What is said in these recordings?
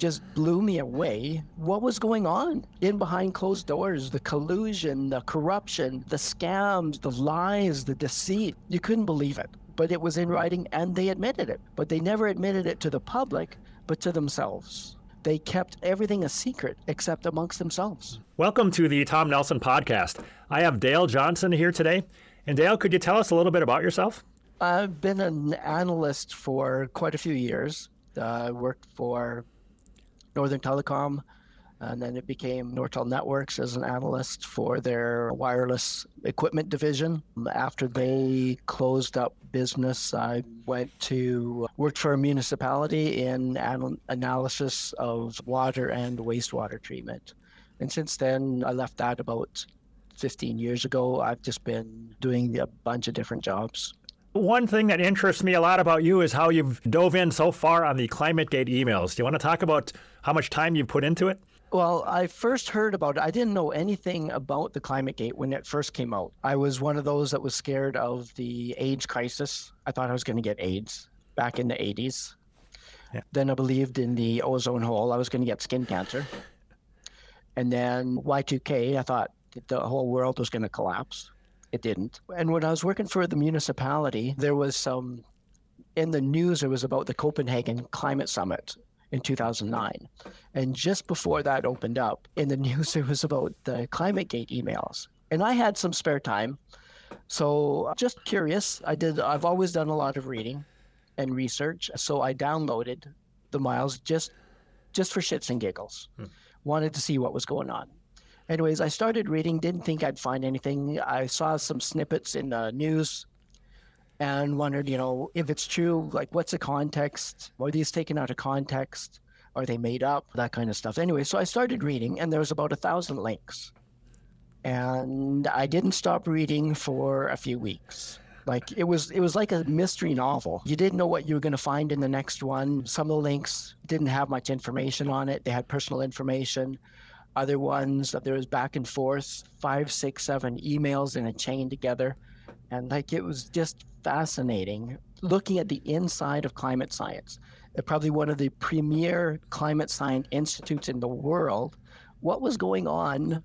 just blew me away. What was going on in behind closed doors? The collusion, the corruption, the scams, the lies, the deceit. You couldn't believe it. But it was in writing and they admitted it. But they never admitted it to the public, but to themselves. They kept everything a secret except amongst themselves. Welcome to the Tom Nelson podcast. I have Dale Johnson here today. And Dale, could you tell us a little bit about yourself? I've been an analyst for quite a few years. Uh, I worked for Northern Telecom, and then it became Nortel Networks as an analyst for their wireless equipment division. After they closed up business, I went to work for a municipality in an- analysis of water and wastewater treatment. And since then, I left that about 15 years ago. I've just been doing a bunch of different jobs. One thing that interests me a lot about you is how you've dove in so far on the ClimateGate emails. Do you want to talk about how much time you've put into it? Well, I first heard about it. I didn't know anything about the ClimateGate when it first came out. I was one of those that was scared of the AIDS crisis. I thought I was going to get AIDS back in the 80s. Yeah. Then I believed in the ozone hole. I was going to get skin cancer. And then Y2K, I thought the whole world was going to collapse. It didn't. And when I was working for the municipality, there was some in the news. It was about the Copenhagen Climate Summit in 2009, and just before that opened up, in the news it was about the ClimateGate emails. And I had some spare time, so just curious. I did. I've always done a lot of reading and research, so I downloaded the miles just just for shits and giggles. Hmm. Wanted to see what was going on anyways, I started reading, didn't think I'd find anything. I saw some snippets in the news and wondered, you know, if it's true, like what's the context? Are these taken out of context? Are they made up? That kind of stuff. Anyway, so I started reading and there was about a thousand links. And I didn't stop reading for a few weeks. Like it was it was like a mystery novel. You didn't know what you were going to find in the next one. Some of the links didn't have much information on it. They had personal information. Other ones, that there was back and forth, five, six, seven emails in a chain together. And like it was just fascinating looking at the inside of climate science. Uh, probably one of the premier climate science institutes in the world. What was going on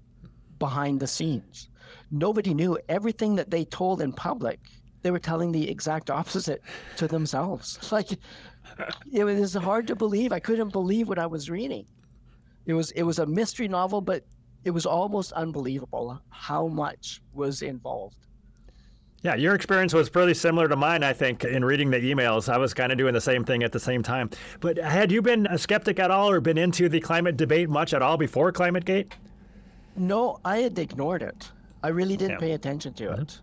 behind the scenes? Nobody knew everything that they told in public. They were telling the exact opposite to themselves. Like it was hard to believe. I couldn't believe what I was reading. It was it was a mystery novel, but it was almost unbelievable how much was involved. Yeah, your experience was pretty similar to mine, I think, in reading the emails. I was kind of doing the same thing at the same time. But had you been a skeptic at all or been into the climate debate much at all before ClimateGate? No, I had ignored it. I really didn't yeah. pay attention to mm-hmm. it.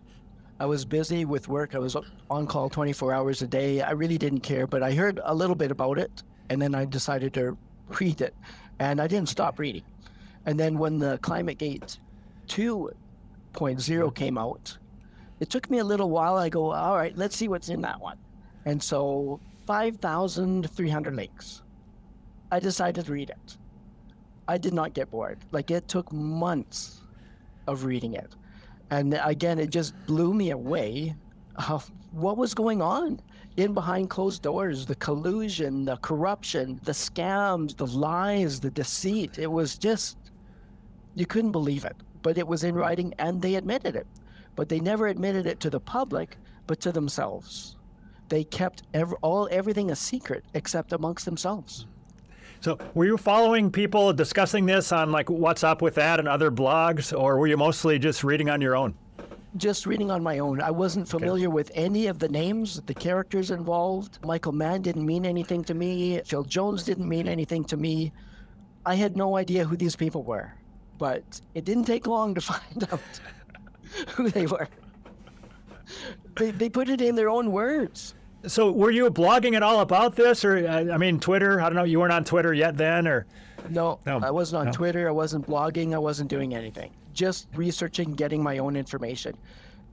I was busy with work. I was on call 24 hours a day. I really didn't care, but I heard a little bit about it and then I decided to read it and I didn't stop reading. And then when the ClimateGate 2.0 came out, it took me a little while. I go, all right, let's see what's in that one. And so 5,300 links. I decided to read it. I did not get bored. Like it took months of reading it. And again, it just blew me away of what was going on in behind closed doors the collusion, the corruption, the scams, the lies, the deceit. It was just, you couldn't believe it. But it was in writing and they admitted it. But they never admitted it to the public, but to themselves. They kept all everything a secret except amongst themselves. So, were you following people discussing this on like Watts Up With That and other blogs, or were you mostly just reading on your own? Just reading on my own. I wasn't familiar okay. with any of the names, the characters involved. Michael Mann didn't mean anything to me. Phil Jones didn't mean anything to me. I had no idea who these people were, but it didn't take long to find out who they were. They, they put it in their own words. So, were you blogging at all about this, or uh, I mean, Twitter? I don't know. You weren't on Twitter yet then, or no? no I wasn't on no. Twitter. I wasn't blogging. I wasn't doing anything just researching, getting my own information.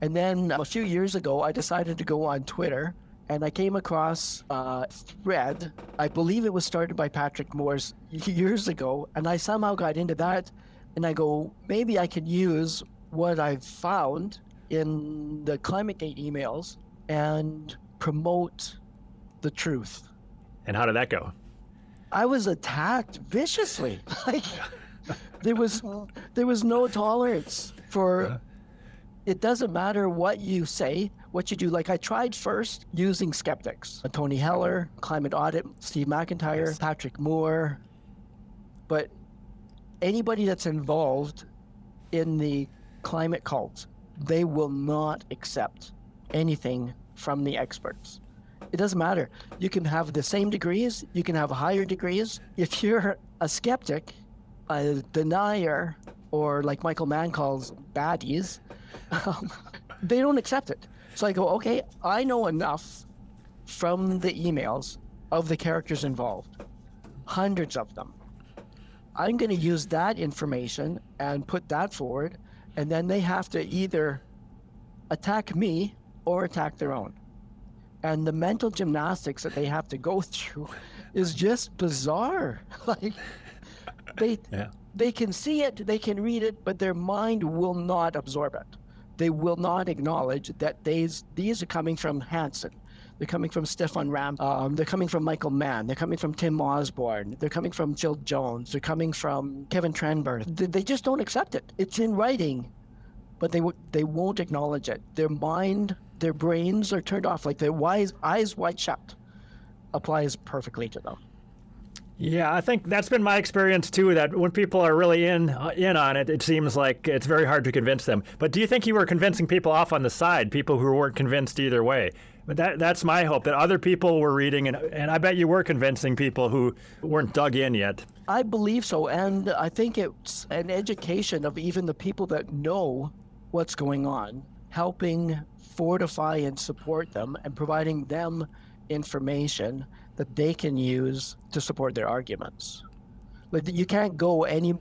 And then a few years ago, I decided to go on Twitter and I came across a thread. I believe it was started by Patrick Moores years ago. And I somehow got into that. And I go, maybe I can use what I've found in the ClimateGate emails and promote the truth. And how did that go? I was attacked viciously. Like there was there was no tolerance for it doesn't matter what you say, what you do. Like I tried first using skeptics, Tony Heller, Climate Audit, Steve McIntyre, yes. Patrick Moore, but anybody that's involved in the climate cult, they will not accept anything from the experts. It doesn't matter. You can have the same degrees, you can have higher degrees. If you're a skeptic, a denier, or like Michael Mann calls baddies, um, they don't accept it. So I go, okay, I know enough from the emails of the characters involved, hundreds of them. I'm going to use that information and put that forward, and then they have to either attack me or attack their own. And the mental gymnastics that they have to go through is just bizarre. like they yeah. they can see it, they can read it, but their mind will not absorb it. They will not acknowledge that these these are coming from Hansen. They're coming from Stefan Ram. Um, they're coming from Michael Mann. They're coming from Tim Osborn. They're coming from Phil Jones. They're coming from Kevin Trenberth. They, they just don't accept it. It's in writing, but they they won't acknowledge it. Their mind, their brains are turned off. Like their wise, eyes wide shut applies perfectly to them. Yeah, I think that's been my experience too. That when people are really in uh, in on it, it seems like it's very hard to convince them. But do you think you were convincing people off on the side, people who weren't convinced either way? But that that's my hope that other people were reading, and and I bet you were convincing people who weren't dug in yet. I believe so, and I think it's an education of even the people that know what's going on, helping fortify and support them, and providing them information that they can use to support their arguments. Like you can't go any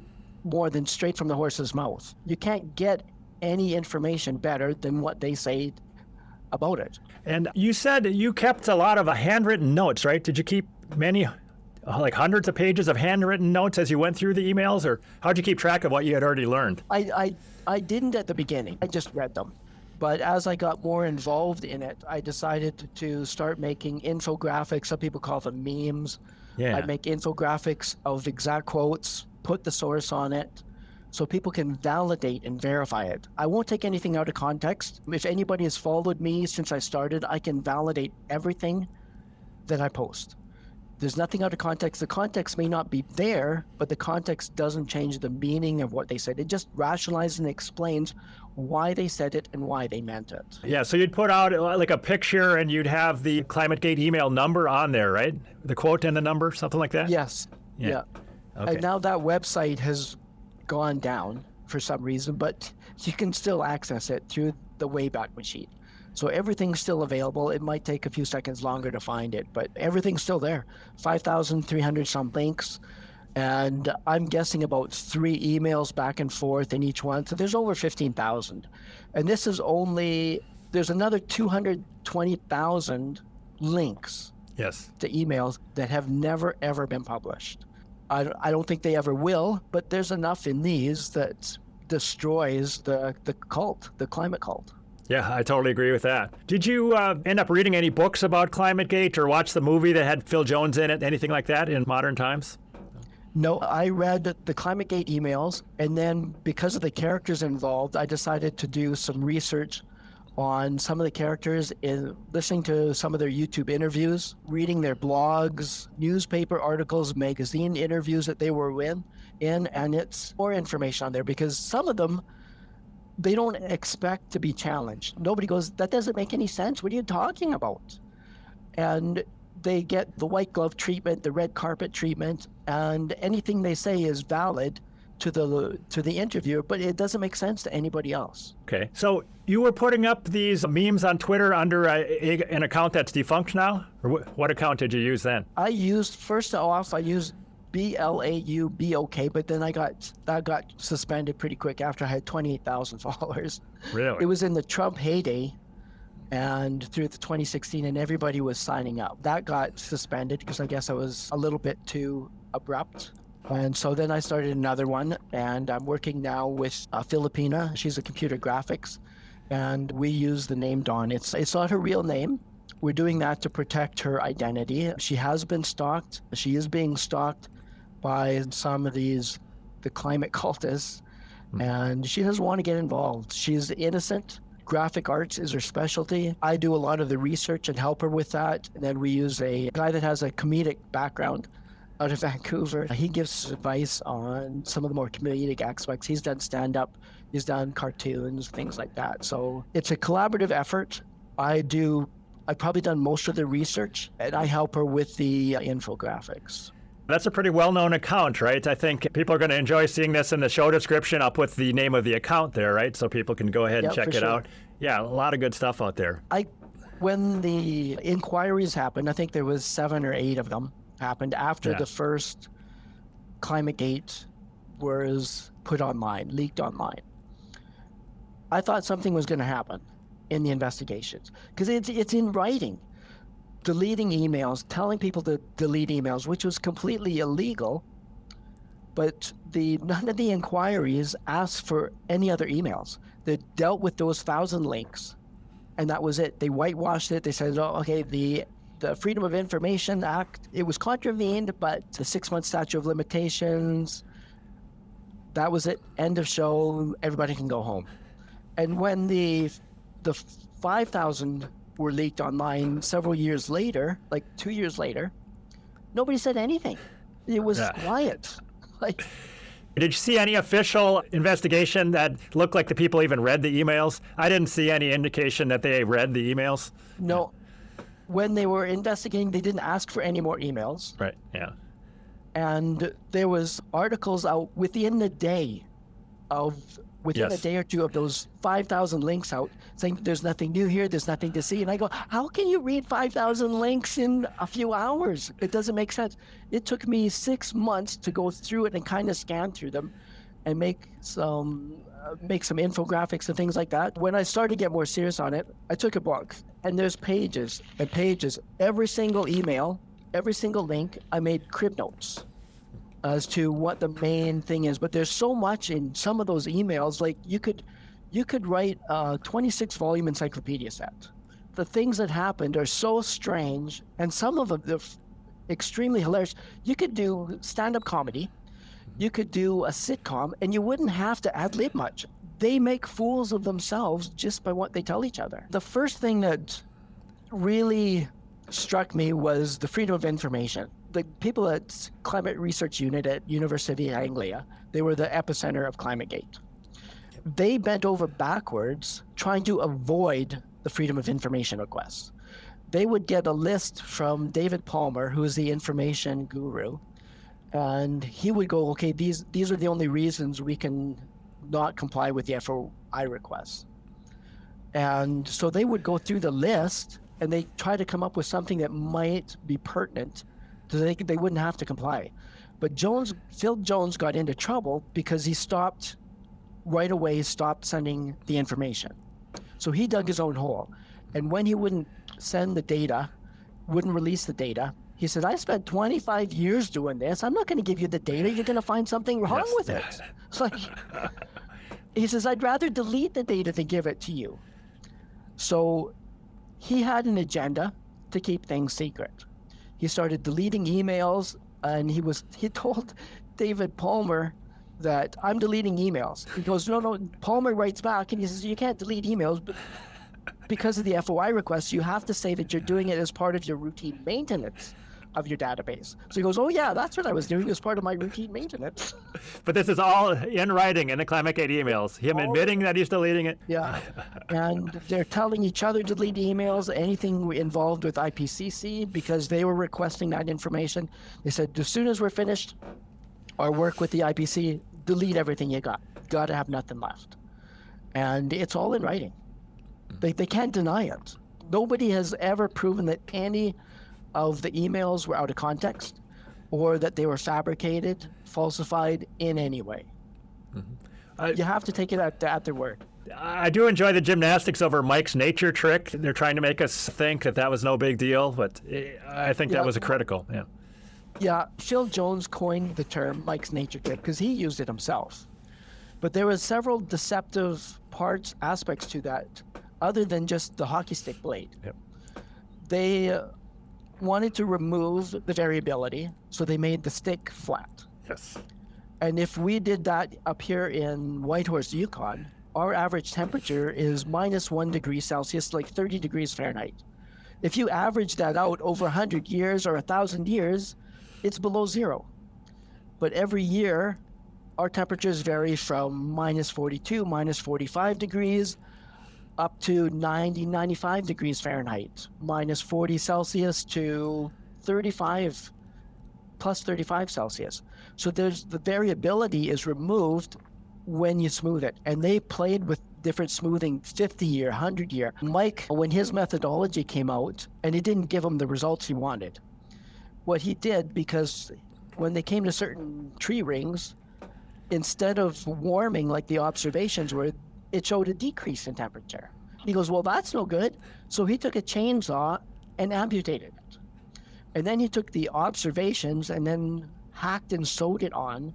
more than straight from the horse's mouth. You can't get any information better than what they say about it. And you said you kept a lot of handwritten notes, right? Did you keep many, like hundreds of pages of handwritten notes as you went through the emails, or how'd you keep track of what you had already learned? I, I, I didn't at the beginning. I just read them. But as I got more involved in it, I decided to start making infographics. Some people call them memes. Yeah. I make infographics of exact quotes, put the source on it, so people can validate and verify it. I won't take anything out of context. If anybody has followed me since I started, I can validate everything that I post. There's nothing out of context. The context may not be there, but the context doesn't change the meaning of what they said. It just rationalizes and explains why they said it and why they meant it. Yeah, so you'd put out uh, like a picture and you'd have the ClimateGate email number on there, right? The quote and the number, something like that? Yes. Yeah. yeah. Okay. And now that website has gone down for some reason, but you can still access it through the Wayback Machine. So everything's still available. It might take a few seconds longer to find it, but everything's still there. 5,300 some links and I'm guessing about three emails back and forth in each one. So there's over 15,000. And this is only, there's another 220,000 links yes. to emails that have never, ever been published. I, I don't think they ever will, but there's enough in these that destroys the, the cult, the climate cult. Yeah, I totally agree with that. Did you uh, end up reading any books about ClimateGate or watch the movie that had Phil Jones in it, anything like that in modern times? No, I read the ClimateGate emails, and then because of the characters involved, I decided to do some research on some of the characters in listening to some of their YouTube interviews, reading their blogs, newspaper articles, magazine interviews that they were in, in, and it's more information on there because some of them they don't expect to be challenged. Nobody goes, that doesn't make any sense. What are you talking about? And they get the white glove treatment, the red carpet treatment, and anything they say is valid to the to the interviewer, but it doesn't make sense to anybody else. Okay, so you were putting up these memes on Twitter under a, a, an account that's defunct now, or wh- what account did you use then? I used first off, I used B L A U B O K, but then I got that got suspended pretty quick after I had twenty eight thousand followers. Really? It was in the Trump heyday and through the 2016 and everybody was signing up that got suspended because i guess i was a little bit too abrupt and so then i started another one and i'm working now with a filipina she's a computer graphics and we use the name dawn it's it's not her real name We're doing that to protect her identity. She has been stalked. She is being stalked by some of these, the climate cultists, hmm. and she doesn't want to get involved. She's innocent. Graphic arts is her specialty. I do a lot of the research and help her with that. And then we use a guy that has a comedic background out of Vancouver. He gives advice on some of the more comedic aspects. He's done stand up, he's done cartoons, things like that. So it's a collaborative effort. I do, I've probably done most of the research and I help her with the uh, infographics. That's a pretty well known account, right? I think people are going to enjoy seeing this in the show description. I'll put the name of the account there, right? So people can go ahead and Yep, check it sure. out. Yeah, a lot of good stuff out there. I, when the inquiries happened, I think there was seven or eight of them happened after Yeah. the first climate gate was put online, leaked online. I thought something was going to happen in the investigations because it's it's in writing, deleting emails, telling people to delete emails, which was completely illegal. But the none of the inquiries asked for any other emails. They dealt with those thousand links and that was it. They whitewashed it. They said, "Oh, okay, the the Freedom of Information Act it was contravened, but the six month statute of limitations. That was it. End of show. Everybody can go home." And when the the five thousand were leaked online several years later, like two years later, nobody said anything. It was Yeah. quiet. Like Did you see any official investigation that looked like the people even read the emails? I didn't see any indication that they read the emails. no. When they were investigating, they didn't ask for any more emails. Right. Yeah. and there was articles out within the day of within Yes. a day or two of those 5000 links out saying there's nothing new here there's nothing to see. And i go how can you read 5000 links in a few hours? It doesn't make sense. It took me six months to go through it and kind of scan through them and make some uh, make some infographics and things like that. When i started to get more serious on it i took a book and there's pages and pages. Every single email every single link i made crib notes as to what the main thing is but there's so much in some of those emails like you could you could write a 26 volume encyclopedia set the things that happened are so strange and some of them they're extremely hilarious. You could do stand-up comedy you could do a sitcom and you wouldn't have to ad lib much. They make fools of themselves just by what they tell each other. The first thing that really struck me was the freedom of information. The people at Climate Research Unit at University of Anglia, they were the epicenter of ClimateGate. They bent over backwards trying to avoid the freedom of information requests. They would get a list from David Palmer, who is the information guru, and he would go, okay, these these are the only reasons we can not comply with the FOI requests. And so they would go through the list and they try to come up with something that might be pertinent so they, could- they wouldn't have to comply. But Jones, Phil Jones got into trouble because he stopped right away, stopped sending the information. So he dug his own hole. And when he wouldn't send the data, wouldn't release the data, he said, I spent 25 years doing this. I'm not going to give you the data. You're going to find something wrong Yes. with it. It's like, he says, I'd rather delete the data than give it to you. So he had an agenda to keep things secret. He started deleting emails and he was he told David Palmer that I'm deleting emails. He goes, No, no, Palmer writes back and he says, You can't delete emails but because of the FOI request, you have to say that you're doing it as part of your routine maintenance of your database. So he goes, Oh yeah, that's what I was doing as part of my routine maintenance. But this is all in writing in the ClimateGate emails. Him admitting that he's deleting it. Yeah. and they're telling each other to delete emails, anything involved with IPCC, because they were requesting that information. They said, as soon as we're finished our work with the IPC, delete everything you got. Got to have nothing left. And it's all in writing. They, they can't deny it. Nobody has ever proven that any of the emails were out of context or that they were fabricated, falsified in any way. I- you have to take it at, at their word. I do enjoy the gymnastics over Mike's nature trick. They're trying to make us think that that was no big deal, but I think Yeah. that was a critical. Yeah. Yeah, Phil Jones coined the term Mike's nature trick because he used it himself. But there were several deceptive parts, aspects to that, other than just the hockey stick blade. Yep. They uh, wanted to remove the variability, so they made the stick flat. Yes. And if we did that up here in Whitehorse, Yukon, our average temperature is minus one degree Celsius, like 30 degrees Fahrenheit. If you average that out over 100 years or 1,000 years, it's below zero. But every year, our temperatures vary from minus 42, minus 45 degrees, up to 90, 95 degrees Fahrenheit, minus 40 Celsius to 35, plus 35 Celsius. So there's the variability is removed when you smooth it. And they played with different smoothing 50 year, 100 year. Mike, when his methodology came out, and it didn't give him the results he wanted, what he did, because when they came to certain tree rings, instead of warming like the observations were, it showed a decrease in temperature. He goes, Well, that's no good. So he took a chainsaw and amputated it. And then he took the observations and then hacked and sewed it on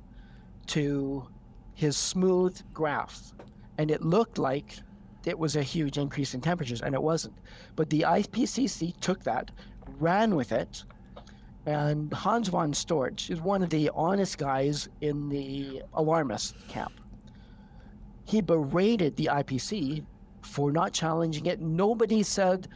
to his smooth graph. And it looked like it was a huge increase in temperatures, and it wasn't. But the IPCC took that, ran with it, and Hans von Storch is one of the honest guys in the alarmist camp. He berated the IPC for not challenging it. Nobody said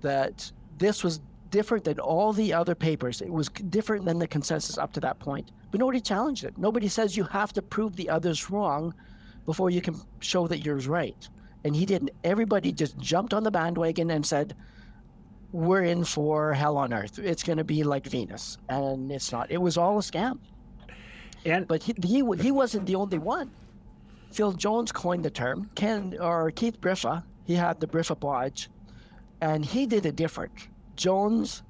that this was different than all the other papers. It was different than the consensus up to that point. But nobody challenged it. Nobody says you have to prove the others wrong before you can show that yours right. And he didn't. Everybody just jumped on the bandwagon and said, we're in for hell on earth. It's going to be like Venus. And it's not. It was all a scam. And But he, he, he wasn't the only one. Phil Jones coined the term. Ken or Keith Briffa, he had the Briffa bodge, and he did it different. Jones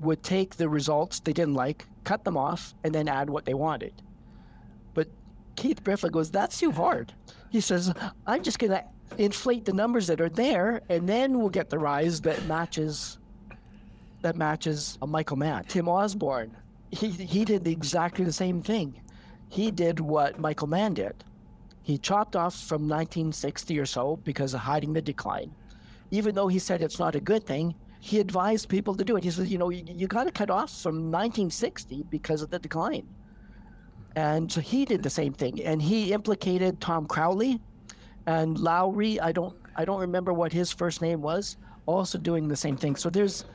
would take the results they didn't like, cut them off, and then add what they wanted. But Keith Briffa goes, "That's too hard." He says, "I'm just going to inflate the numbers that are there, and then we'll get the rise that matches that matches a Michael Mann. Tim Osborn, he he did exactly the same thing. He did what Michael Mann did. He chopped off from 1960 or so because of hiding the decline. Even though he said it's not a good thing, he advised people to do it. He said, you know, you, you got to cut off from 1960 because of the decline. And so he did the same thing, and he implicated Tom Crowley and Lowry. I don't I don't remember what his first name was. Also doing the same thing. So there's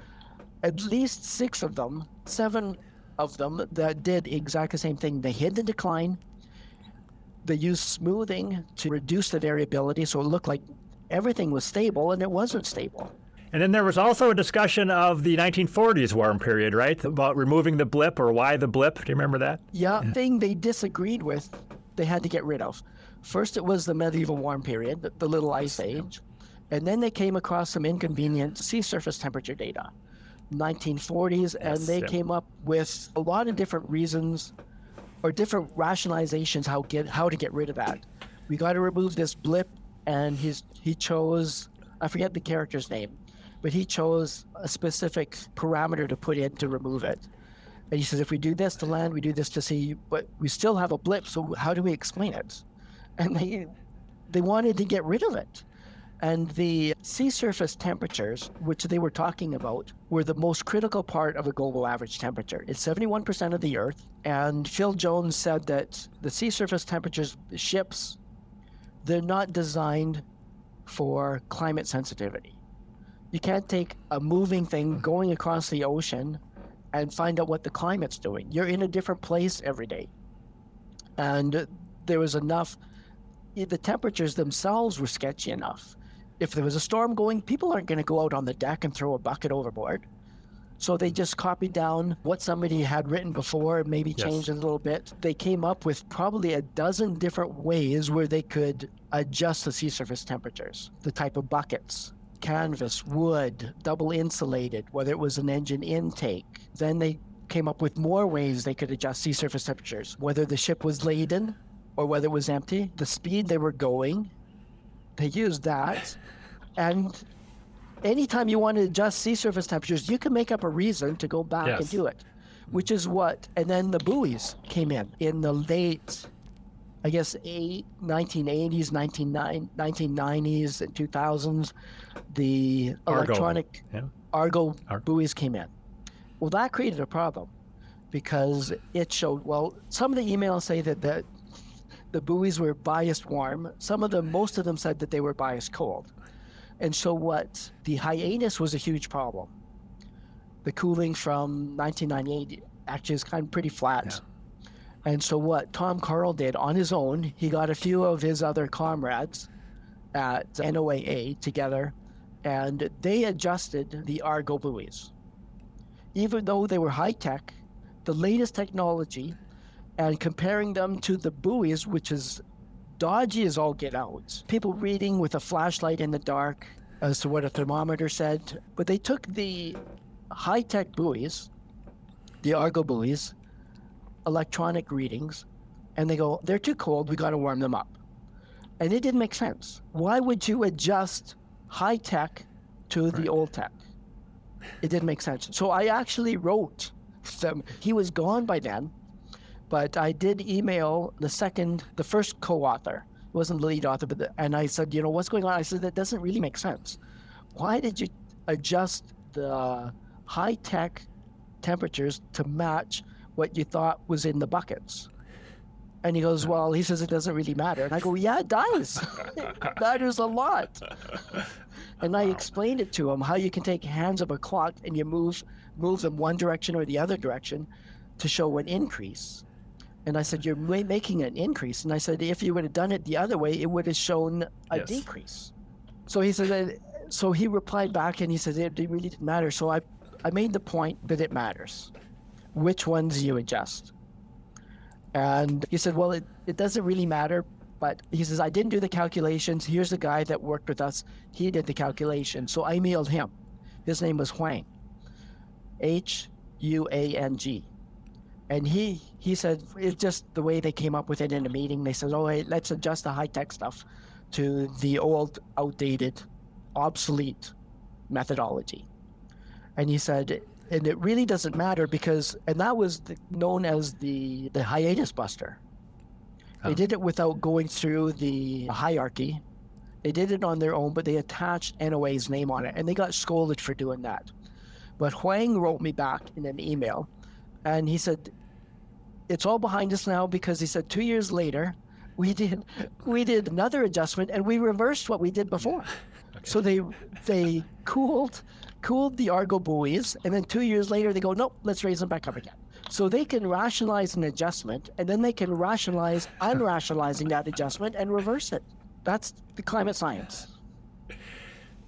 at least six of them, seven of them that did exactly the same thing. They hid the decline. They used smoothing to reduce the variability, so it looked like everything was stable, and it wasn't stable. and then there was also a discussion of the 1940s warm period, right? About removing the blip or why the blip. Do you remember that? Yeah, thing they disagreed with, they had to get rid of. First, it was the medieval warm period, the, the little ice age, and then they came across some inconvenient sea surface temperature data, 1940s, and Yes, they yeah. came up with a lot of different reasons or different rationalizations how get how to get rid of that. We got to remove this blip, and he's he chose I forget the character's name, but he chose a specific parameter to put in to remove it. And he says, if we do this to land, we do this to sea, but we still have a blip. So how do we explain it? And they they wanted to get rid of it. And the sea surface temperatures, which they were talking about, were the most critical part of a global average temperature. It's 71% of the Earth. And Phil Jones said that the sea surface temperatures, ships, they're not designed for climate sensitivity. You can't take a moving thing going across the ocean and find out what the climate's doing. You're in a different place every day. And there was enough, the temperatures themselves were sketchy enough. If there was a storm going, people aren't going to go out on the deck and throw a bucket overboard. So they just copied down what somebody had written before, maybe Yes. changed it a little bit. They came up with probably a dozen different ways where they could adjust the sea surface temperatures, the type of buckets, canvas, wood, double insulated, whether it was an engine intake. Then they came up with more ways they could adjust sea surface temperatures, whether the ship was laden or whether it was empty, the speed they were going. They use that. And anytime you want to adjust sea surface temperatures, you can make up a reason to go back and do it, which is what. And then the buoys came in in the late, I guess, eight, 1980s, 1990s, and 2000s. The Argo. electronic Yeah. Argo Ar- buoys came in. Well, that created a problem because it showed, well, some of the emails say that the, the buoys were biased warm. Some of them, most of them said that they were biased cold. And so what, the hiatus was a huge problem. The cooling from 1998 actually is kind of pretty flat. And so what Tom Karl did on his own, he got a few of his other comrades at NOAA together, and they adjusted the Argo buoys. Even though they were high tech, the latest technology, and comparing them to the buoys, which is dodgy as all get out. People reading with a flashlight in the dark as to what a thermometer said, but they took the high tech buoys, the Argo buoys, electronic readings, and they go, they're too cold, we got to warm them up. And it didn't make sense. Why would you adjust high tech to the old tech? It didn't make sense. So I actually wrote them. He was gone by then, but I did email the second, the first co-author. It wasn't the lead author, but the, and I said, you know, what's going on? I said that doesn't really make sense. Why did you adjust the high tech temperatures to match what you thought was in the buckets? And he goes, Well, he says it doesn't really matter. And I go, Yeah, it does. it matters a lot. And I explained it to him how you can take hands of a clock and you move move them one direction or the other direction to show an increase. And I said, You're making an increase. And I said, If you would have done it the other way, it would have shown a Yes. decrease. So he said, So he replied back and he said, It it really didn't matter. So I, I made the point that it matters. Which ones you adjust. And he said, Well, it, it doesn't really matter. But he says, I didn't do the calculations. Here's the guy that worked with us. He did the calculation. So I mailed him. His name was Huang. H U A N G. And he he said it's just the way they came up with it in a meeting. They said, "Oh, hey, let's adjust the high tech stuff to the old, outdated, obsolete methodology." And he said, and it really doesn't matter because, and that was the, known as the the hiatus buster. Oh. They did it without going through the hierarchy. They did it on their own, but they attached NOAA's name on it, and they got scolded for doing that. But Huang wrote me back in an email, and he said, "It's all behind us now because he said two years later, we did we did another adjustment and we reversed what we did before. So they they cooled cooled the Argo buoys, and then two years later they go, nope, let's raise them back up again. So they can rationalize an adjustment, and then they can rationalize unrationalizing that adjustment and reverse it. That's the climate science.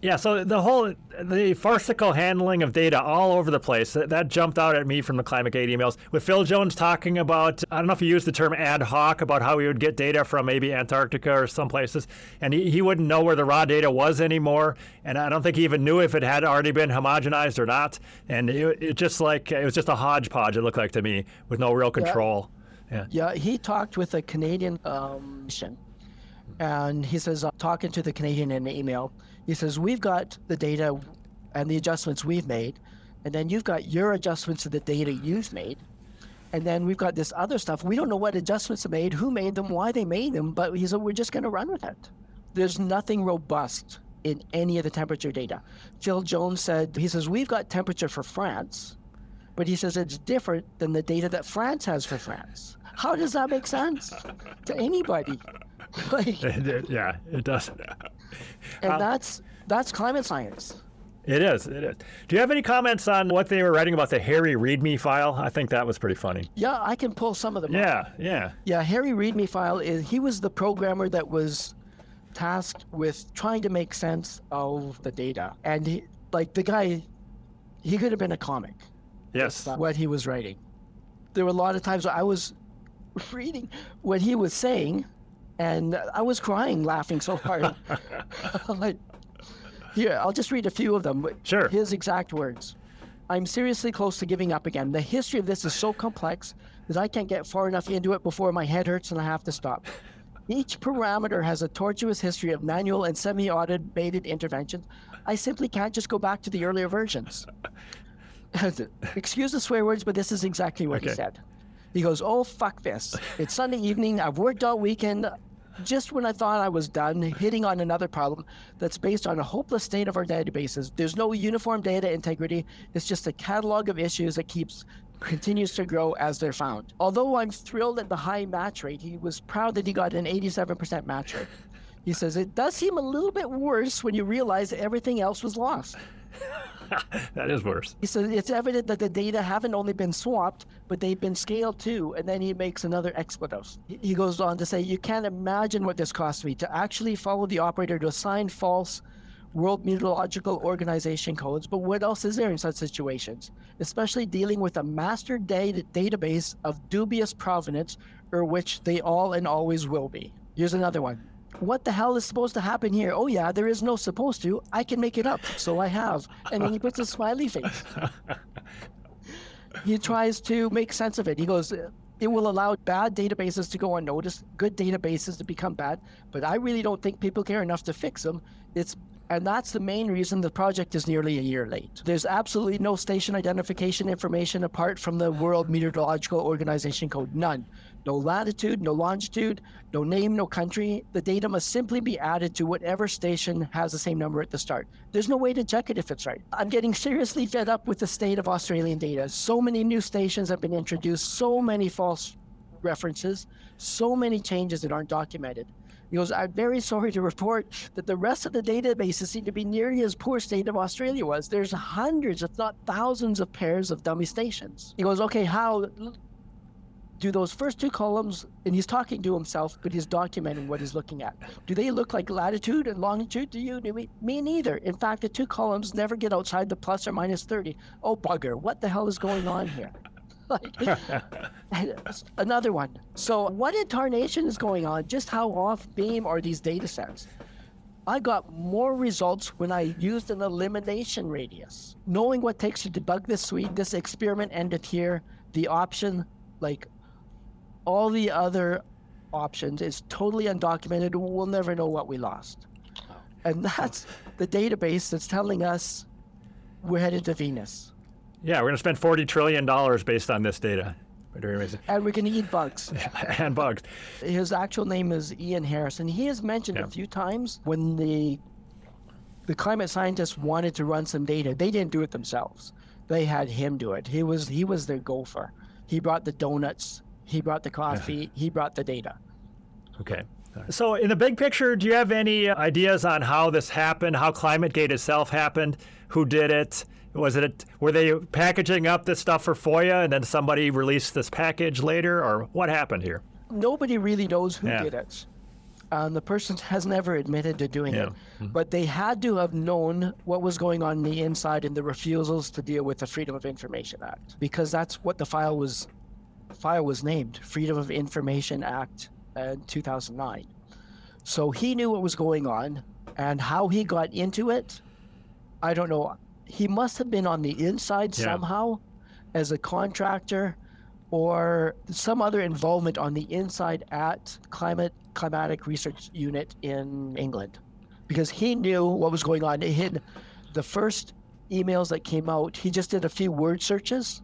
Yeah, so the whole the farcical handling of data all over the place that, that jumped out at me from the climate ClimateGate emails. With Phil Jones talking about, I don't know if he used the term ad hoc about how he would get data from maybe Antarctica or some places, and he, he wouldn't know where the raw data was anymore, and I don't think he even knew if it had already been homogenized or not, and it, it just like it was just a hodgepodge. It looked like to me with no real control. Yeah. Yeah, he talked with a Canadian um, mission, and he says, uh, talking to the Canadian in the email, he says, We've got the data and the adjustments we've made, and then you've got your adjustments to the data you've made. And then we've got this other stuff. We don't know what adjustments are made, who made them, why they made them, but he said, We're just going to run with it. There's nothing robust in any of the temperature data. Phil Jones said, He says, We've got temperature for France, but he says it's different than the data that France has for France. How does that make sense to anybody? Like, yeah, it does. and Um, that's that's climate science. It is. It is. Do you have any comments on what they were writing about the Harry README file? I think that was pretty funny. Yeah, I can pull some of them. up. Yeah, yeah. Yeah, Harry README file is he was the programmer that was tasked with trying to make sense of the data, and he, like the guy, he could have been a comic. Yes. What he was writing, there were a lot of times where I was reading what he was saying, and I was crying, laughing so hard. like, here, I'll just read a few of them. Sure. His exact words. I'm seriously close to giving up again. The history of this is so complex that I can't get far enough into it before my head hurts and I have to stop. Each parameter has a tortuous history of manual and semi automated interventions. I simply can't just go back to the earlier versions. Excuse the swear words, but this is exactly what he said. He goes, Oh, fuck this. It's Sunday evening. I've worked all weekend. just when I thought I was done, hitting on another problem that's based on a hopeless state of our databases. There's no uniform data integrity. It's just a catalog of issues that keeps continues to grow as they're found. Although I'm thrilled at the high match rate, he was proud that he got an 87% match rate. He says it does seem a little bit worse when you realize everything else was lost. that is worse. Says it's evident that the data haven't only been swapped, but they've been scaled too. And then he makes another expletive. He goes on to say, You can't imagine what this cost me to actually follow the operator to assign false World Meteorological Organization codes. But what else is there in such situations? Especially dealing with a master data database of dubious provenance, or which they all and always will be. Here's another one what the hell is supposed to happen here? Oh, yeah, there is no supposed to. I can make it up. So I have. And then he puts a smiley face. he tries to make sense of it. He goes, it will allow bad databases to go unnoticed, good databases to become bad, but I really don't think people care enough to fix them. It's and that's the main reason the project is nearly a year late. There's absolutely no station identification information apart from the World Meteorological Organization code. None. No latitude, no longitude, no name, no country. The data must simply be added to whatever station has the same number at the start. There's no way to check it if it's right. I'm getting seriously fed up with the state of Australian data. So many new stations have been introduced, so many false references, so many changes that aren't documented. He goes, I'm very sorry to report that the rest of the databases seem to be nearly as poor state of Australia was. There's hundreds, if not thousands, of pairs of dummy stations. He goes, okay, how do those first two columns, and he's talking to himself, but he's documenting what he's looking at. Do they look like latitude and longitude to you? Me, me neither. In fact, the two columns never get outside the plus or minus 30. Oh, bugger, what the hell is going on here? like, another one. So, what in tarnation is going on? Just how off beam are these data sets? I got more results when I used an elimination radius. Knowing what takes to debug this suite, this experiment ended here. The option, like all the other options is totally undocumented. We'll never know what we lost. Oh. And that's the database that's telling us we're headed to Venus. Yeah, we're going to spend $40 trillion based on this data. Very amazing. And we're going to eat bugs. and bugs. His actual name is Ian Harrison. He has mentioned yeah. a few times when the the climate scientists wanted to run some data, they didn't do it themselves. They had him do it. He was he was their gopher. He brought the donuts he brought the coffee. he brought the data. Okay. So, in the big picture, do you have any ideas on how this happened? How ClimateGate itself happened? Who did it? Was it were they packaging up this stuff for FOIA and then somebody released this package later, or what happened here? Nobody really knows who yeah. did it. Um, the person has never admitted to doing yeah. it, mm-hmm. but they had to have known what was going on in the inside and the refusals to deal with the Freedom of Information Act, because that's what the file was file was named Freedom of Information Act uh, in 2009. So he knew what was going on and how he got into it. I don't know. He must have been on the inside yeah. somehow as a contractor or some other involvement on the inside at climate climatic research unit in England because he knew what was going on. He had the first emails that came out, he just did a few word searches,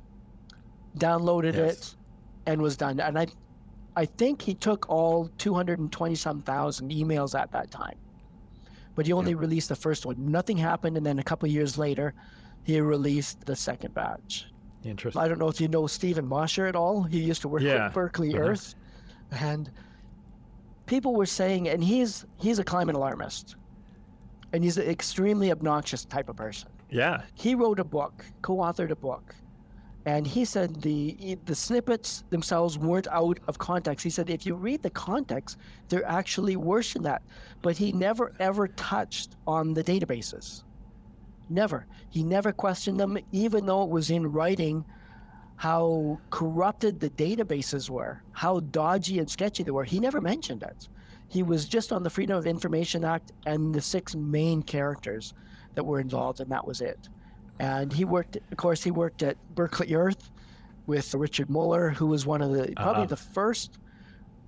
downloaded yes. it, and was done. And I, I think he took all 220 some thousand emails at that time, but he only yeah. released the first one. Nothing happened, and then a couple years later, he released the second batch. Interesting. I don't know if you know Steven Mosher at all. He used to work yeah. with Berkeley uh-huh. Earth, and people were saying, and he's he's a climate alarmist, and he's an extremely obnoxious type of person. Yeah. He wrote a book, co-authored a book and he said the the snippets themselves weren't out of context. He said if you read the context, they're actually worse than that. But he never ever touched on the databases. Never. He never questioned them, even though it was in writing how corrupted the databases were, how dodgy and sketchy they were. He never mentioned it. He was just on the Freedom of Information Act and the six main characters that were involved, and that was it. And he worked, of course, he worked at Berkeley Earth with Richard Muller, who was one of the uh-huh. probably the first,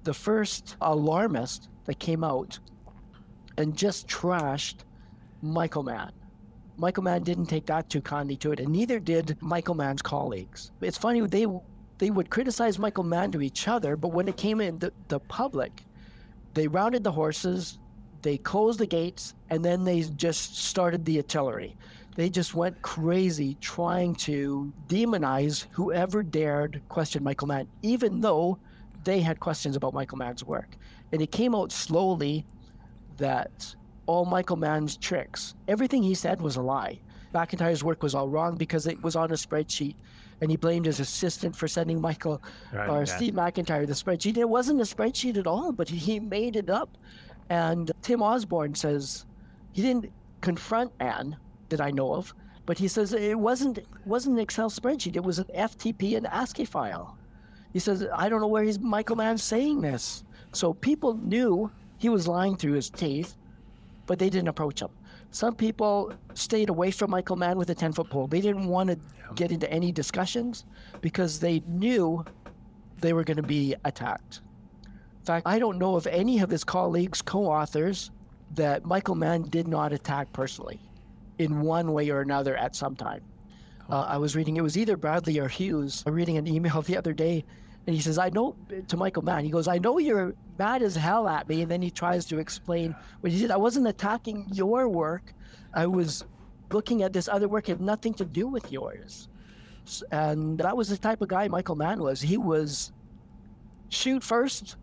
the first alarmist that came out and just trashed Michael Mann. Michael Mann didn't take that too kindly to it, and neither did Michael Mann's colleagues. It's funny they they would criticize Michael Mann to each other, but when it came in the, the public, They rounded the horses, they closed the gates, and then they just started the artillery. They just went crazy trying to demonize whoever dared question Michael Mann, even though they had questions about Michael Mann's work. And it came out slowly that all Michael Mann's tricks, everything he said was a lie. McIntyre's work was all wrong because it was on a spreadsheet, and he blamed his assistant for sending Michael right, or yeah. Steve McIntyre the spreadsheet. It wasn't a spreadsheet at all, but he made it up. And Tim Osborn says he didn't confront Ann that I know of, but he says it wasn't wasn't an Excel spreadsheet. It was an FTP and ASCII file. He says I don't know where he's Michael Mann saying this. So people knew he was lying through his teeth, but they didn't approach him. Some people stayed away from Michael Mann with a 10 foot pole. They didn't want to get into any discussions because they knew they were going to be attacked. In fact, I don't know of any of his colleagues, co authors, that Michael Mann did not attack personally in one way or another at some time. Uh, I was reading, it was either Bradley or Hughes, I was reading an email the other day and he says, I know, to Michael Mann, he goes, I know you're mad as hell at me. And then he tries to explain what he did. I wasn't attacking your work. I was looking at this other work had nothing to do with yours. And that was the type of guy Michael Mann was. He was shoot first.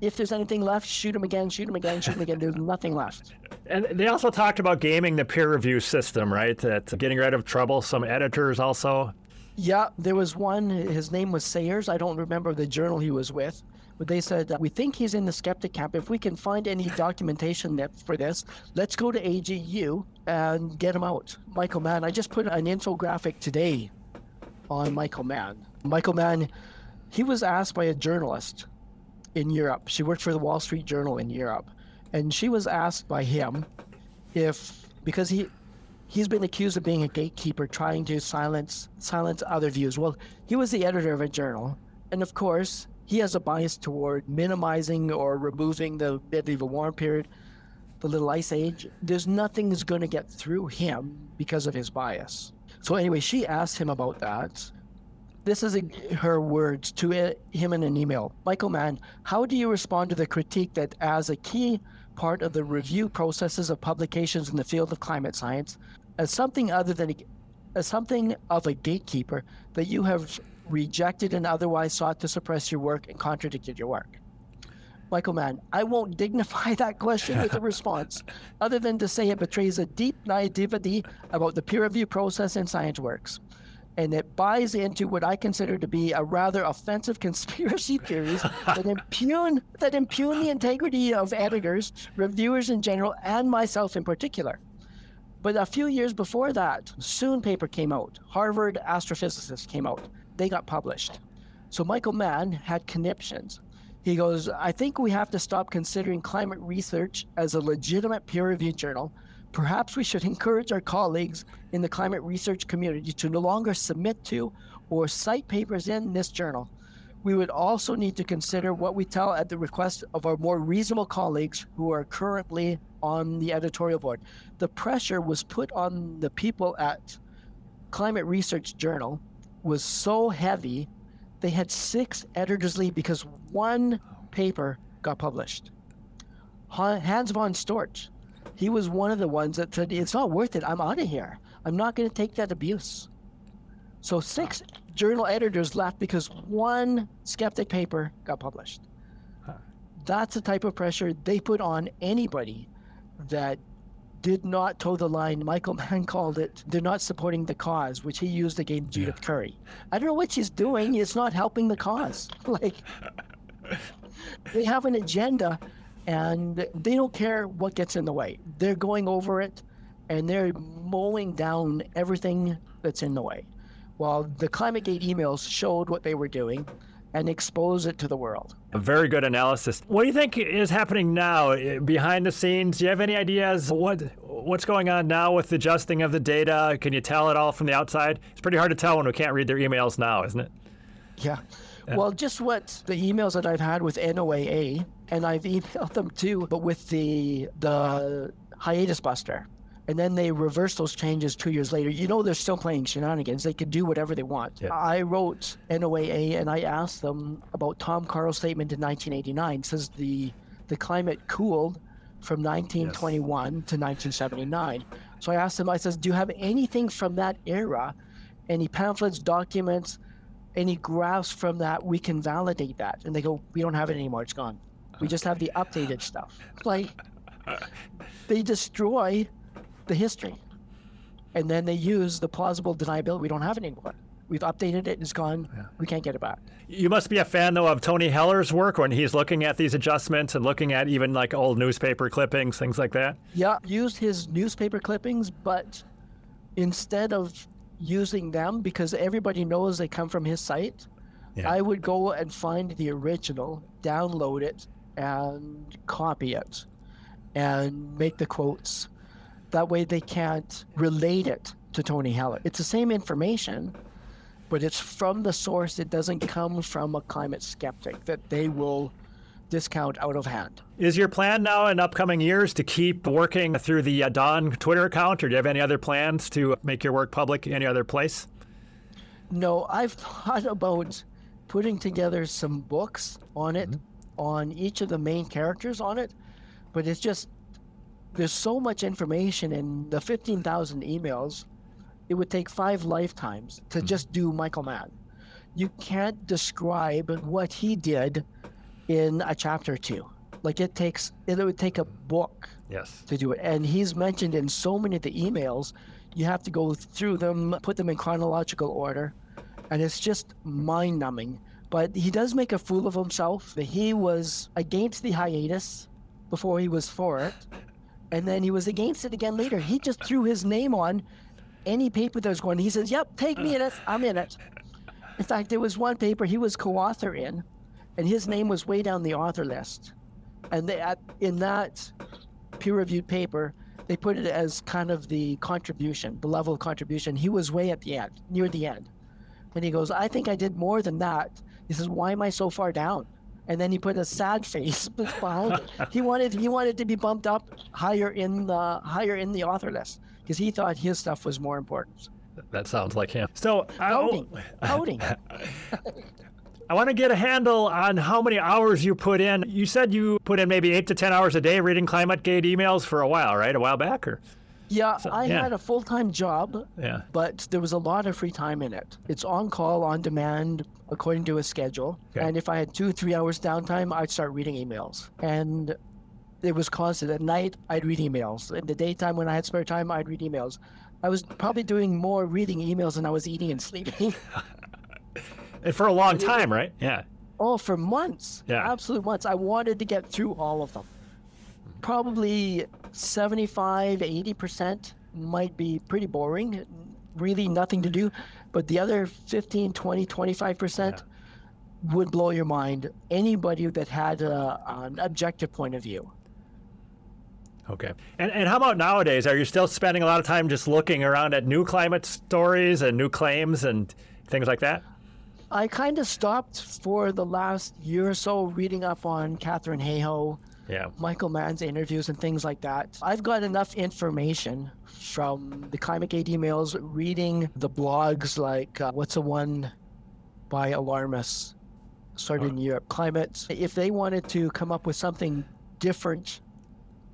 If there's anything left, shoot him again, shoot him again, shoot him again. There's nothing left. And they also talked about gaming the peer review system, right? That getting rid of troublesome editors also. Yeah, there was one. His name was Saiers. I don't remember the journal he was with, but they said we think he's in the skeptic camp. If we can find any documentation for this, let's go to AGU and get him out. Michael Mann. I just put an infographic today on Michael Mann. Michael Mann, he was asked by a journalist in Europe. She worked for the Wall Street Journal in Europe, and she was asked by him if because he he's been accused of being a gatekeeper, trying to silence silence other views. Well, he was the editor of a journal, and of course, he has a bias toward minimizing or removing the medieval warm period, the Little Ice Age. There's nothing that's going to get through him because of his bias. So anyway, she asked him about that. This is a, her words to it, him in an email. Michael Mann, how do you respond to the critique that as a key part of the review processes of publications in the field of climate science as something other than a, as something of a gatekeeper that you have rejected and otherwise sought to suppress your work and contradicted your work. Michael Mann, I won't dignify that question with a response other than to say it betrays a deep naivety about the peer review process in science works and it buys into what I consider to be a rather offensive conspiracy theories that impugn that impugn the integrity of editors, reviewers in general, and myself in particular. But a few years before that, Soon paper came out. Harvard astrophysicists came out. They got published. So Michael Mann had conniptions. He goes, I think we have to stop considering climate research as a legitimate peer reviewed journal Perhaps we should encourage our colleagues in the climate research community to no longer submit to or cite papers in this journal. We would also need to consider what we tell at the request of our more reasonable colleagues who are currently on the editorial board. The pressure was put on the people at Climate Research Journal was so heavy, they had six editors leave because one paper got published. Hans von Storch, he was one of the ones that said, it's not worth it. I'm out of here. I'm not going to take that abuse. So six journal editors left because one skeptic paper got published. That's the type of pressure they put on anybody that did not toe the line. Michael Mann called it, they're not supporting the cause, which he used against Judith yeah. Curry. I don't know what she's doing. It's not helping the cause. Like, they have an agenda and they don't care what gets in the way. They're going over it and they're mowing down everything that's in the way. While the ClimateGate emails showed what they were doing and exposed it to the world. A very good analysis. What do you think is happening now eh, behind the scenes? Do you have any ideas what what's going on now with the adjusting of the data? Can you tell it all from the outside? It's pretty hard to tell when we can't read their emails now, isn't it? Yeah. yeah. Well, just what the emails that I've had with NOAA and I've emailed them too, but with the the hiatus buster. And then they reverse those changes two years later. You know they're still playing shenanigans. They can do whatever they want. Yeah. I wrote NOAA and I asked them about Tom Karl's statement in 1989. It says the the climate cooled from 1921 yes. to 1979. So I asked him, I says, do you have anything from that era, any pamphlets, documents, any graphs from that? We can validate that. And they go, we don't have it anymore. It's gone. We just have the updated stuff. Like they destroy the history. And then they use the plausible deniability. We don't have it anymore. We've updated it. And it's gone. Yeah. We can't get it back. You must be a fan, though, of Tony Heller's work when he's looking at these adjustments and looking at even like old newspaper clippings, things like that. Yeah, used his newspaper clippings, but instead of using them, because everybody knows they come from his site, yeah. I would go and find the original, download it, and copy it and make the quotes. That way they can't relate it to Tony Heller. It's the same information, but it's from the source. It doesn't come from a climate skeptic that they will discount out of hand. Is your plan now in upcoming years to keep working through the uh, Dawn Twitter account, or do you have any other plans to make your work public any other place? No, I've thought about putting together some books on it, mm-hmm. On each of the main characters on it, but it's just there's so much information in the 15,000 emails it would take five lifetimes to mm-hmm. just do Michael Mann. You can't describe what he did in a chapter or two. Like it takes, it would take a book yes. to do it. And he's mentioned in so many of the emails, you have to go through them, put them in chronological order, and it's just mind numbing. But he does make a fool of himself. He was against the hiatus before he was for it, and then he was against it again later. He just threw his name on any paper that was going. He says, "Yep, take me in it. I'm in it." In fact, there was one paper he was co-author in, and his name was way down the author list. And they, in that peer-reviewed paper, they put it as kind of the contribution, the level of contribution. He was way at the end, near the end. And he goes, "I think I did more than that." He says, "Why am I so far down?" And then he put a sad face behind it. He wanted he wanted to be bumped up higher in the higher in the author list because he thought his stuff was more important. That sounds like him. So coding, coding. I want to get a handle on how many hours you put in. You said you put in maybe eight to ten hours a day reading ClimateGate emails for a while, right? A while back, or yeah, so, I yeah. had a full time job. Yeah. But there was a lot of free time in it. It's on call, on demand, according to a schedule. Okay. And if I had two, three hours downtime, I'd start reading emails. And it was constant. At night, I'd read emails. In the daytime, when I had spare time, I'd read emails. I was probably doing more reading emails than I was eating and sleeping. and for a long time, right? Yeah. Oh, for months. Yeah. Absolute months. I wanted to get through all of them. Probably 75, 80% might be pretty boring, really nothing to do. But the other 15, 20, 25% yeah. would blow your mind. Anybody that had a, an objective point of view. Okay. And, and how about nowadays? Are you still spending a lot of time just looking around at new climate stories and new claims and things like that? I kind of stopped for the last year or so reading up on Katharine Hayhoe, yeah. Michael Mann's interviews and things like that. I've got enough information from the ClimateGate emails, reading the blogs like uh, what's the one by alarmists started in Europe, Climate. If they wanted to come up with something different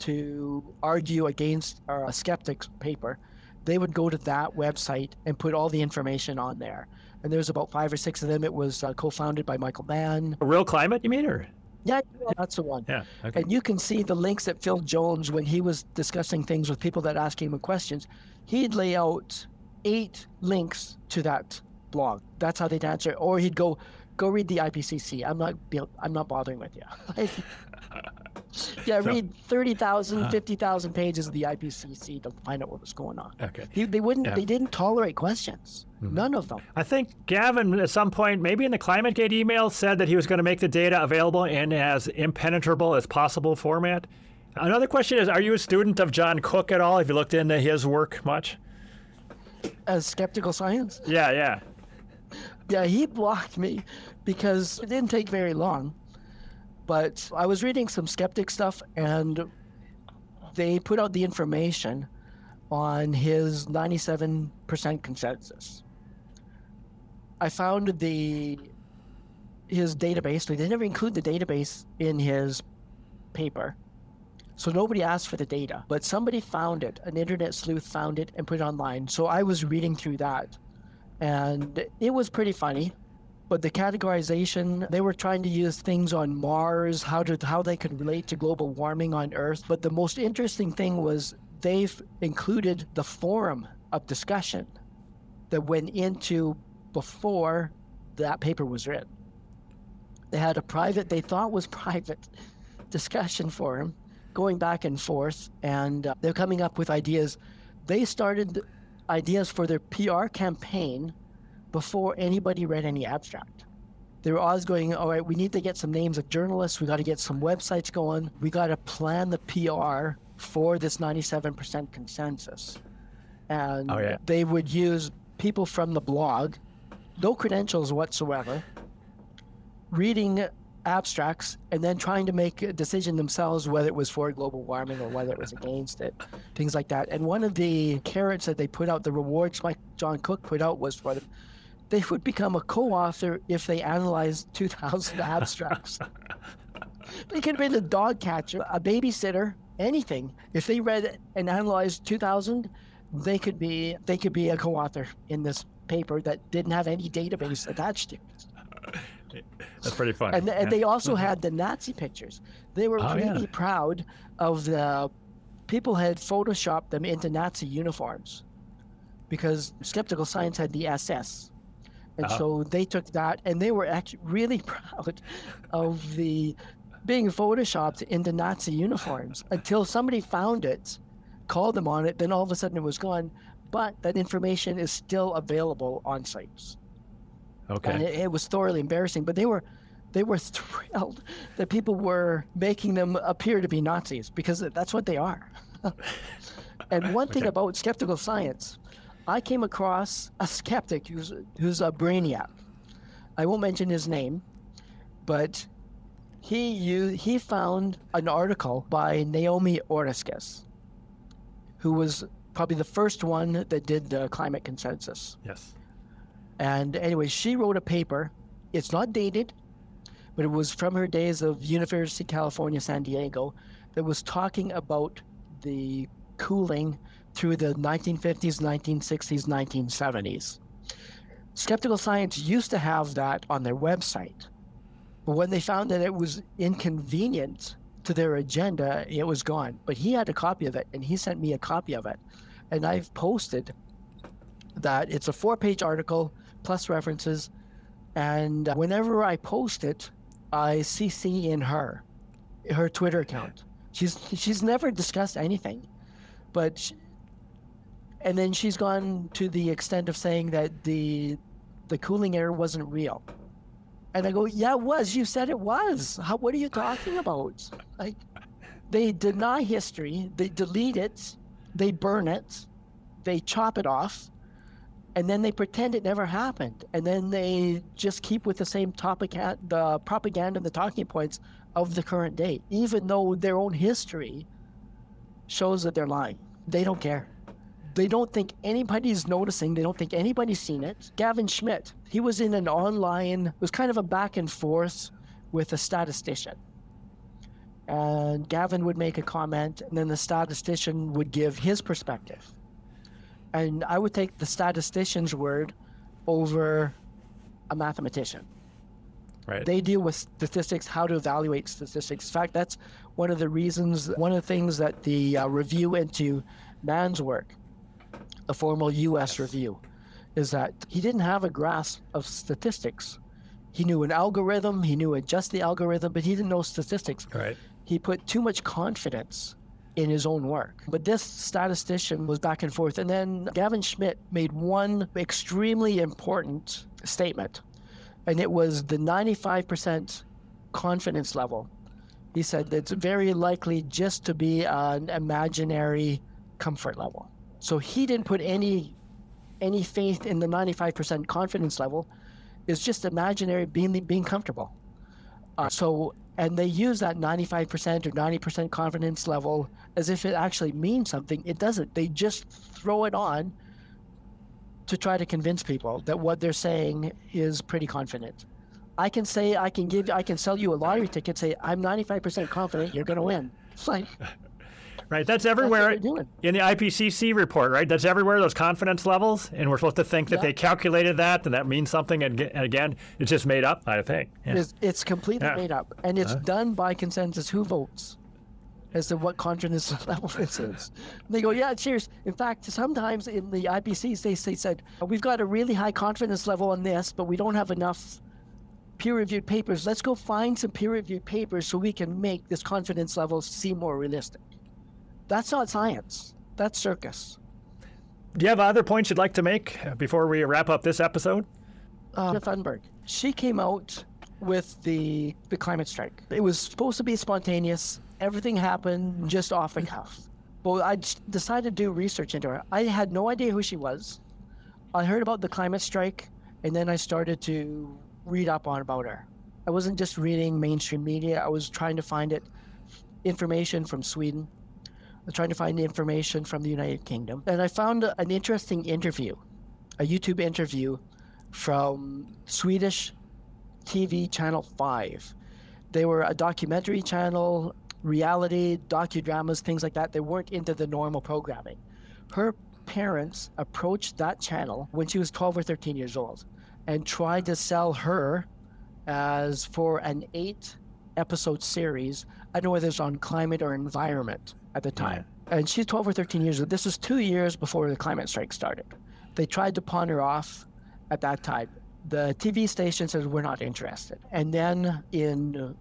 to argue against a skeptic's paper, they would go to that website and put all the information on there. And there's about five or six of them. It was uh, co-founded by Michael Mann. A real climate, you mean, or? Yeah, that's the one. Yeah. Okay. And you can see the links that Phil Jones, when he was discussing things with people that asked him questions, he'd lay out eight links to that blog. That's how they'd answer. Or he'd go, go read the IPCC. I'm not, I'm not bothering with you. yeah, so, read 30,000, uh, 50,000 pages of the IPCC to find out what was going on. Okay. He, they wouldn't. Yeah. They didn't tolerate questions. Mm-hmm. None of them. I think Gavin, at some point, maybe in the ClimateGate email, said that he was going to make the data available in as impenetrable as possible format. Another question is: Are you a student of John Cook at all? Have you looked into his work much? As skeptical science? Yeah, yeah. Yeah, he blocked me because it didn't take very long but I was reading some skeptic stuff, and they put out the information on his 97% consensus. I found the his database. They never include the database in his paper. So nobody asked for the data, but somebody found it. An internet sleuth found it and put it online. So I was reading through that, and it was pretty funny. But the categorization, they were trying to use things on Mars, how to how they could relate to global warming on Earth. But the most interesting thing was they've included the forum of discussion that went into before that paper was written. They had a private, they thought was private discussion forum going back and forth, and uh, they're coming up with ideas. They started ideas for their PR campaign before anybody read any abstract. They were always going, all right, we need to get some names of journalists. We got to get some websites going. We got to plan the PR for this 97% consensus. And oh, yeah. they would use people from the blog, no credentials whatsoever, reading abstracts and then trying to make a decision themselves whether it was for global warming or whether it was against it, things like that. And one of the carrots that they put out, the rewards like John Cook put out was for they would become a co-author if they analyzed 2,000 abstracts. they could have been a dog catcher, a babysitter, anything. If they read and analyzed 2,000, they could be they could be a co-author in this paper that didn't have any database attached to it. That's pretty fun. And, and they also mm-hmm. had the Nazi pictures. They were Oh, really yeah. proud of the people had photoshopped them into Nazi uniforms because skeptical science had the SS. And Uh-huh. so they took that and they were actually really proud of the being photoshopped into Nazi uniforms until somebody found it, called them on it, then all of a sudden it was gone. But that information is still available on sites and Okay. it, it was thoroughly embarrassing. But they were, they were thrilled that people were making them appear to be Nazis because that's what they are. and one thing about skeptical science, I came across a skeptic who's who's a brainiac. I won't mention his name, but he u- he found an article by Naomi Oreskes, who was probably the first one that did the climate consensus. Yes. And anyway, she wrote a paper. It's not dated, but it was from her days of University of California, San Diego, that was talking about the cooling through the 1950s, 1960s, 1970s. Skeptical Science used to have that on their website, but when they found that it was inconvenient to their agenda, it was gone. But he had a copy of it, and he sent me a copy of it, and I've posted that it's a four-page article plus references, and whenever I post it, I CC in her, her Twitter account. She's she's never discussed anything, but and then she's gone to the extent of saying that the the cooling air wasn't real. And I go, yeah, it was. You said it was. How? What are you talking about? Like, they deny history. They delete it. They burn it. They chop it off and then they pretend it never happened and then they just keep with the same topic the propaganda and the talking points of the current day even though their own history shows that they're lying they don't care they don't think anybody's noticing they don't think anybody's seen it gavin schmidt he was in an online it was kind of a back and forth with a statistician and gavin would make a comment and then the statistician would give his perspective and I would take the statistician's word over a mathematician. Right. They deal with statistics, how to evaluate statistics. In fact, that's one of the reasons, one of the things that the uh, review into Mann's work, a formal U.S. review, is that he didn't have a grasp of statistics. He knew an algorithm, he knew just the algorithm, but he didn't know statistics right. he put too much confidence in his own work. But this statistician was back and forth. And then Gavin Schmidt made one extremely important statement, and it was the 95% confidence level. He said it's very likely just to be an imaginary comfort level. So he didn't put any any faith in the 95% confidence level. It's just imaginary being being comfortable. Uh, so, and they use that 95% or 90% confidence level as if it actually means something. It doesn't. They just throw it on to try to convince people that what they're saying is pretty confident. I can say I can give I can sell you a lottery ticket. Say I'm 95% confident you're going to win. It's like Right, that's everywhere doing. in the IPCC report, right? That's everywhere, those confidence levels. And we're supposed to think that Yeah. they calculated that and that means something. And, again, it's just made up, I think. Yeah. It's, it's completely Yeah. made up, and it's done by consensus. Who votes as to what confidence level this is? They go, yeah, cheers. In fact, sometimes in the IPCs, they, they said we've got a really high confidence level on this, but we don't have enough peer-reviewed papers. Let's go find some peer-reviewed papers so we can make this confidence level seem more realistic. That's not science. That's circus. Do you have other points you'd like to make uh, before we wrap up this episode? uh, Thunberg. She came out with the the climate strike. It was supposed to be spontaneous. Everything happened just off the cuff. But I decided to do research into her. I had no idea who she was. I heard about the climate strike, and then I started to read up on about her. I wasn't just reading mainstream media. I was trying to find it information from Sweden. Trying to find information from the United Kingdom, and I found an interesting interview, a YouTube interview from Swedish TV channel 5. They were a documentary channel, reality, docudramas, things like that. They weren't into the normal programming. Her parents approached that channel when she was 12 or 13 years old and tried to sell her as for an eight episode series. I don't know whether it's on climate or environment at the time. And she's 12 or 13 years old. This was two years before the climate strike started. They tried to pawn her off at that time. The TV station said, We're not interested. And then in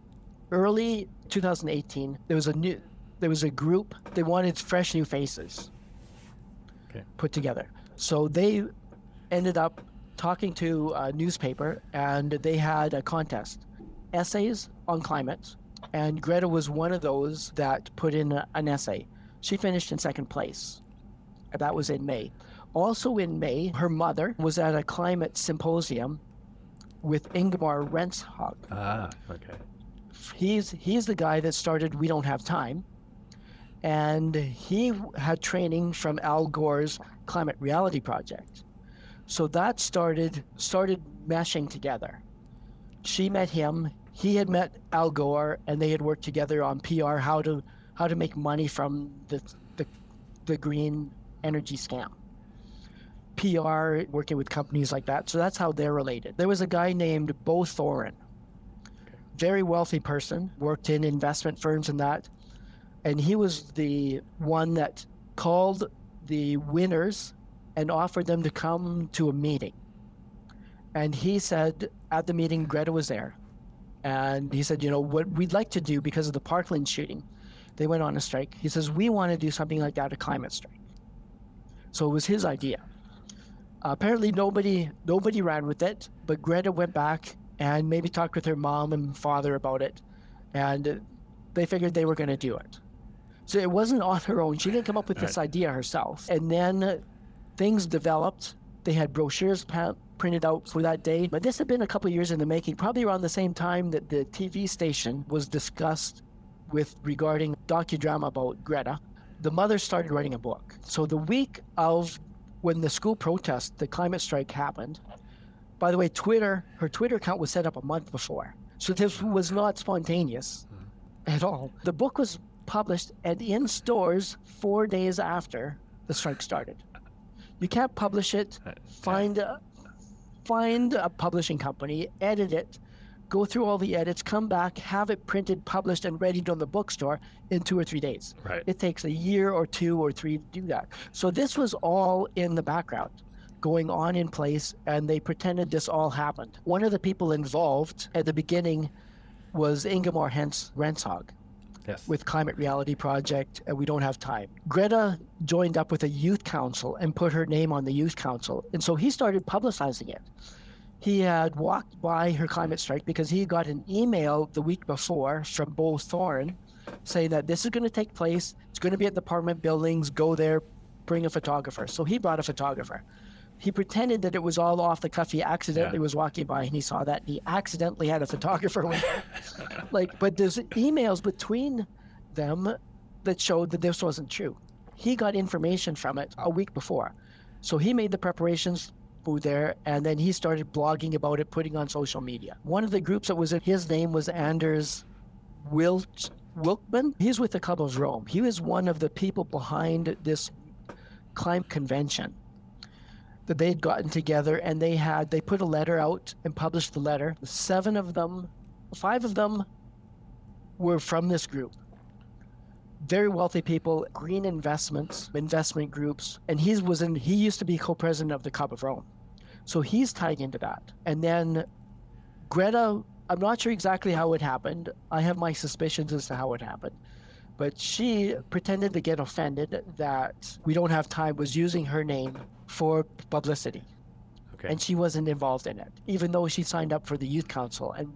early 2018, there was a new, there was a group, they wanted fresh new faces Okay. put together. So they ended up talking to a newspaper and they had a contest essays on climate. And Greta was one of those that put in a- an essay. She finished in second place. That was in May. Also in May, her mother was at a climate symposium with Ingmar Rentzhog. Ah, okay. He's he's the guy that started We Don't Have Time, and he had training from Al Gore's Climate Reality Project. So that started started meshing together. She met him. He had met Al Gore, and they had worked together on PR, how to how to make money from the the, the green energy scam. PR, working with companies like that. So that's how they're related. There was a guy named Bo Thorén, very wealthy person, worked in investment firms and that. And he was the one that called the winners and offered them to come to a meeting. And he said at the meeting, Greta was there. And he said, you know, what we'd like to do because of the Parkland shooting, they went on a strike. He says, we want to do something like that, a climate strike. So it was his idea. apparently nobody nobody ran with it, but Greta went back and maybe talked with her mom and father about it, and they figured they were going to do it. So it wasn't on her own. She didn't come up with this idea herself. And then things developed. They had brochures pa- printed out for that day. But this had been a couple years in the making, probably around the same time that the TV station was discussed with regarding docudrama about Greta. The mother started writing a book. So the week of when the school protest, the climate strike happened, by the way, Twitter, her Twitter account was set up a month before. So this was not spontaneous hmm. at all. The book was published and in stores four days after the strike started. You can't publish it, find a, find a publishing company, edit it, go through all the edits, come back, have it printed, published, and ready on the bookstore in two or three days. Right. It takes a year or two or three to do that. So this was all in the background, going on in place, and they pretended this all happened. One of the people involved at the beginning was Ingemar Hens Rentzhog Yes. with Climate Reality Project, and we don't have time. Greta joined up with a youth council and put her name on the youth council, and so he started publicizing it. He had walked by her climate strike because he got an email the week before from Bo Thorén saying that this is going to take place. It's going to be at the buildings. Go there, bring a photographer. So he brought a photographer. He pretended that it was all off the cuff. He accidentally Yeah. was walking by and he saw that. And he accidentally had a photographer with him. like, but there's emails between them that showed that this wasn't true. He got information from it a week before. So he made the preparations bamboo there, and then he started blogging about it, putting on social media. One of the groups that was in his name was Anders Wilt Wijkman. He's with the Club of Rome. He was one of the people behind this climate convention that they had gotten together and they had they put a letter out and published the letter. Seven of them, five of them were from this group. Very wealthy people, green investments, investment groups, and he was in he used to be co-president of the Club of Rome. So he's tied into that. And then Greta, I'm not sure exactly how it happened. I have my suspicions as to how it happened. But she pretended to get offended that we don't have time, was using her name for publicity. Okay. And she wasn't involved in it, even though she signed up for the youth council and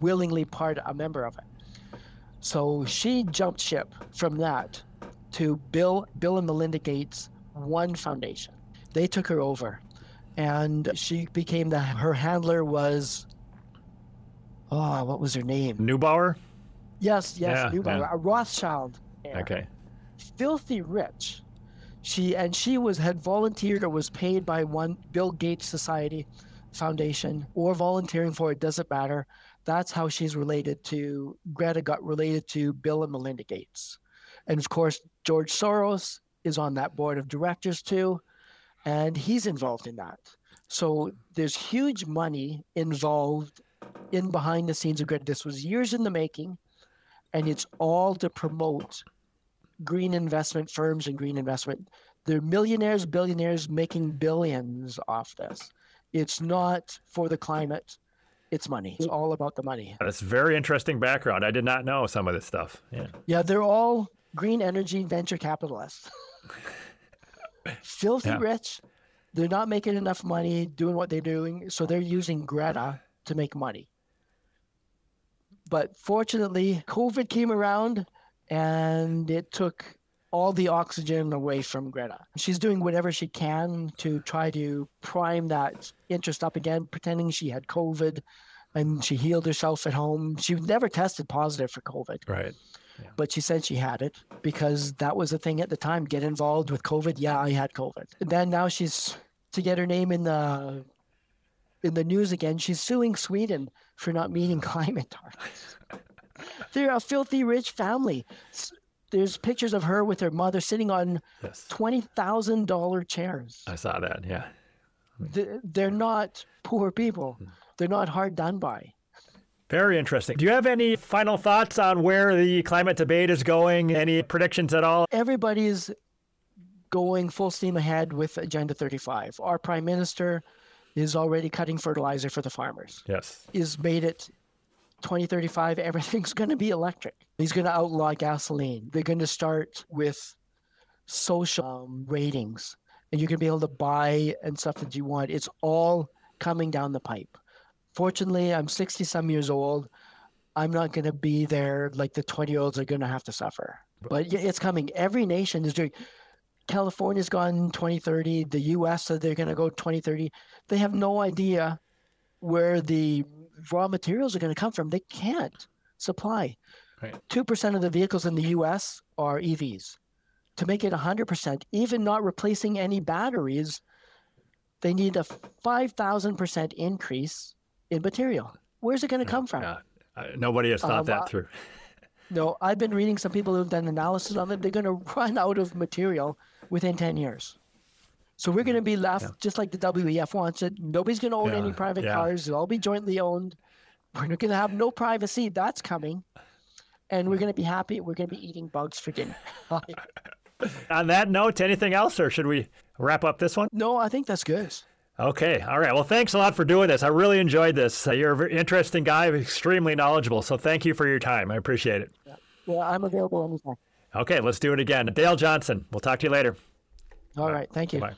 willingly part a member of it. So she jumped ship from that to Bill Bill and Melinda Gates One Foundation. They took her over, and she became the her handler was oh what was her name? Neubauer? Yes, yes, Yeah, Neubauer, yeah. a Rothschild. heir Okay. filthy rich. She and she was had volunteered or was paid by one Bill Gates Society Foundation or volunteering for it doesn't matter. That's how she's related to Greta got related to Bill and Melinda Gates. And of course George Soros is on that board of directors too and he's involved in that. So there's huge money involved in behind the scenes of Greta. This was years in the making and it's all to promote green investment firms and green investment. They're millionaires, billionaires making billions off this. It's not for the climate, it's money. It's all about the money. That's very interesting background. I did not know some of this stuff. Yeah. Yeah, they're all green energy venture capitalists. Filthy Yeah. rich. They're not making enough money doing what they're doing, so they're using Greta to make money. But fortunately, COVID came around and it took all the oxygen away from Greta. She's doing whatever she can to try to prime that interest up again, pretending she had COVID and she healed herself at home. She never tested positive for COVID Right. but she said she had it because that was the thing at the time. Get involved with COVID. Yeah, I had COVID. And then now she's to get her name in the in the news again. She's suing Sweden for not meeting climate targets. They're a filthy rich family. There's pictures of her with her mother sitting on Yes. twenty thousand dollar chairs. I saw that. Yeah. They're not poor people. Hmm. They're not hard done by. Very interesting. Do you have any final thoughts on where the climate debate is going? Any predictions at all? everybody's going full steam ahead with Agenda 35. Our prime minister is already cutting fertilizer for the farmers. Yes. Is made it 2035 everything's going to be electric. He's going to outlaw gasoline. They're going to start with social um, ratings and you can be able to buy and stuff that you want. It's all coming down the pipe. Fortunately, I'm 60 some years old. I'm not going to be there like the 20 year olds are going to have to suffer. But it's coming. Every nation is doing. California's gone 2030. The U.S. said they're going to go 2030. They have no idea where the raw materials are going to come from. They can't supply. Right. Two percent of the vehicles in the U.S. are EVs. To make it 100%, even not replacing any batteries, they need a 5,000% increase in material. Where's it going to come from? Uh, nobody has thought Um, that through. No, I've been reading some people who've done analysis on it. They're going to run out of material within 10 years. So we're going to be left just like the WEF wants it. Nobody's going to own any private yeah. cars. They'll all be jointly owned. We're not going to have no privacy. That's coming. And we're going to be happy. We're going to be eating bugs for dinner. On that note, anything else, or should we wrap up this one? no, I think that's good. Okay. All right. Well, thanks a lot for doing this. I really enjoyed this. Uh, you're an interesting guy, extremely knowledgeable. So thank you for your time. I appreciate it. Well, I'm available anytime. Okay. Let's do it again. Dale Johnson. We'll talk to you later. All right. Thank you. Bye.